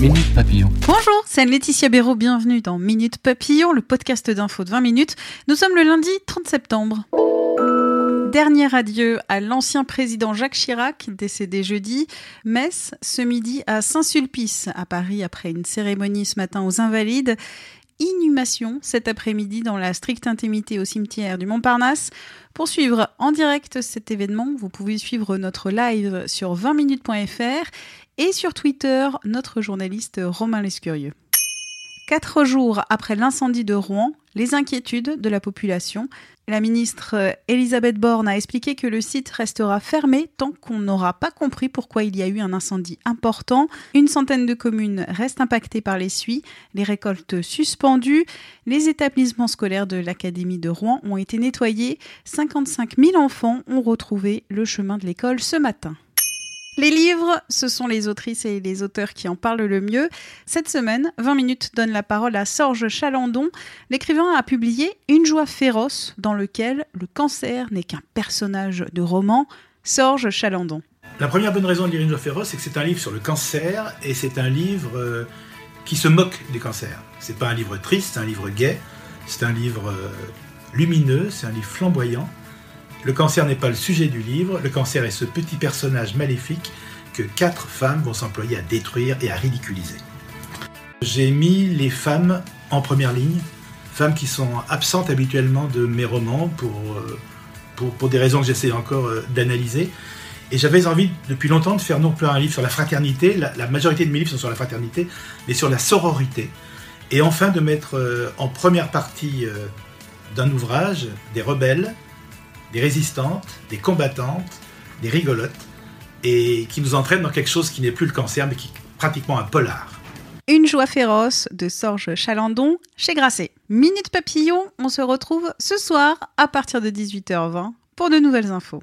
Minute Papillon. Bonjour, c'est Laetitia Béraud, bienvenue dans Minute Papillon, le podcast d'info de 20 minutes. Nous sommes le lundi 30 septembre. Dernier adieu à l'ancien président Jacques Chirac, décédé jeudi. Messe ce midi à Saint-Sulpice, à Paris, après une cérémonie ce matin aux Invalides. Inhumation cet après-midi dans la stricte intimité au cimetière du Montparnasse. Pour suivre en direct cet événement, vous pouvez suivre notre live sur 20minutes.fr et sur Twitter, notre journaliste Romain Lescurieux. Quatre jours après l'incendie de Rouen, les inquiétudes de la population. La ministre Elisabeth Borne a expliqué que le site restera fermé tant qu'on n'aura pas compris pourquoi il y a eu un incendie important. Une centaine de communes restent impactées par les suies, les récoltes suspendues, les établissements scolaires de l'Académie de Rouen ont été nettoyés, 55 000 enfants ont retrouvé le chemin de l'école ce matin. Les livres, ce sont les autrices et les auteurs qui en parlent le mieux. Cette semaine, 20 minutes donne la parole à Sorge Chalandon. L'écrivain a publié Une joie féroce, dans lequel le cancer n'est qu'un personnage de roman. Sorge Chalandon. La première bonne raison de lire Une joie féroce, c'est que c'est un livre sur le cancer et c'est un livre euh, qui se moque du cancer. C'est pas un livre triste, c'est un livre gai, c'est un livre euh, lumineux, c'est un livre flamboyant. Le cancer n'est pas le sujet du livre, le cancer est ce petit personnage maléfique que quatre femmes vont s'employer à détruire et à ridiculiser. J'ai mis les femmes en première ligne, femmes qui sont absentes habituellement de mes romans pour, euh, des raisons que j'essaie encore euh, d'analyser. Et j'avais envie depuis longtemps de faire non plus un livre sur la fraternité, la, la, majorité de mes livres sont sur la fraternité, mais sur la sororité. Et enfin de mettre euh, en première partie d'un ouvrage des rebelles, des résistantes, des combattantes, des rigolotes, et qui nous entraînent dans quelque chose qui n'est plus le cancer, mais qui est pratiquement un polar. Une joie féroce de Sorge Chalandon chez Grasset. Minute Papillon, on se retrouve ce soir à partir de 18h20 pour de nouvelles infos.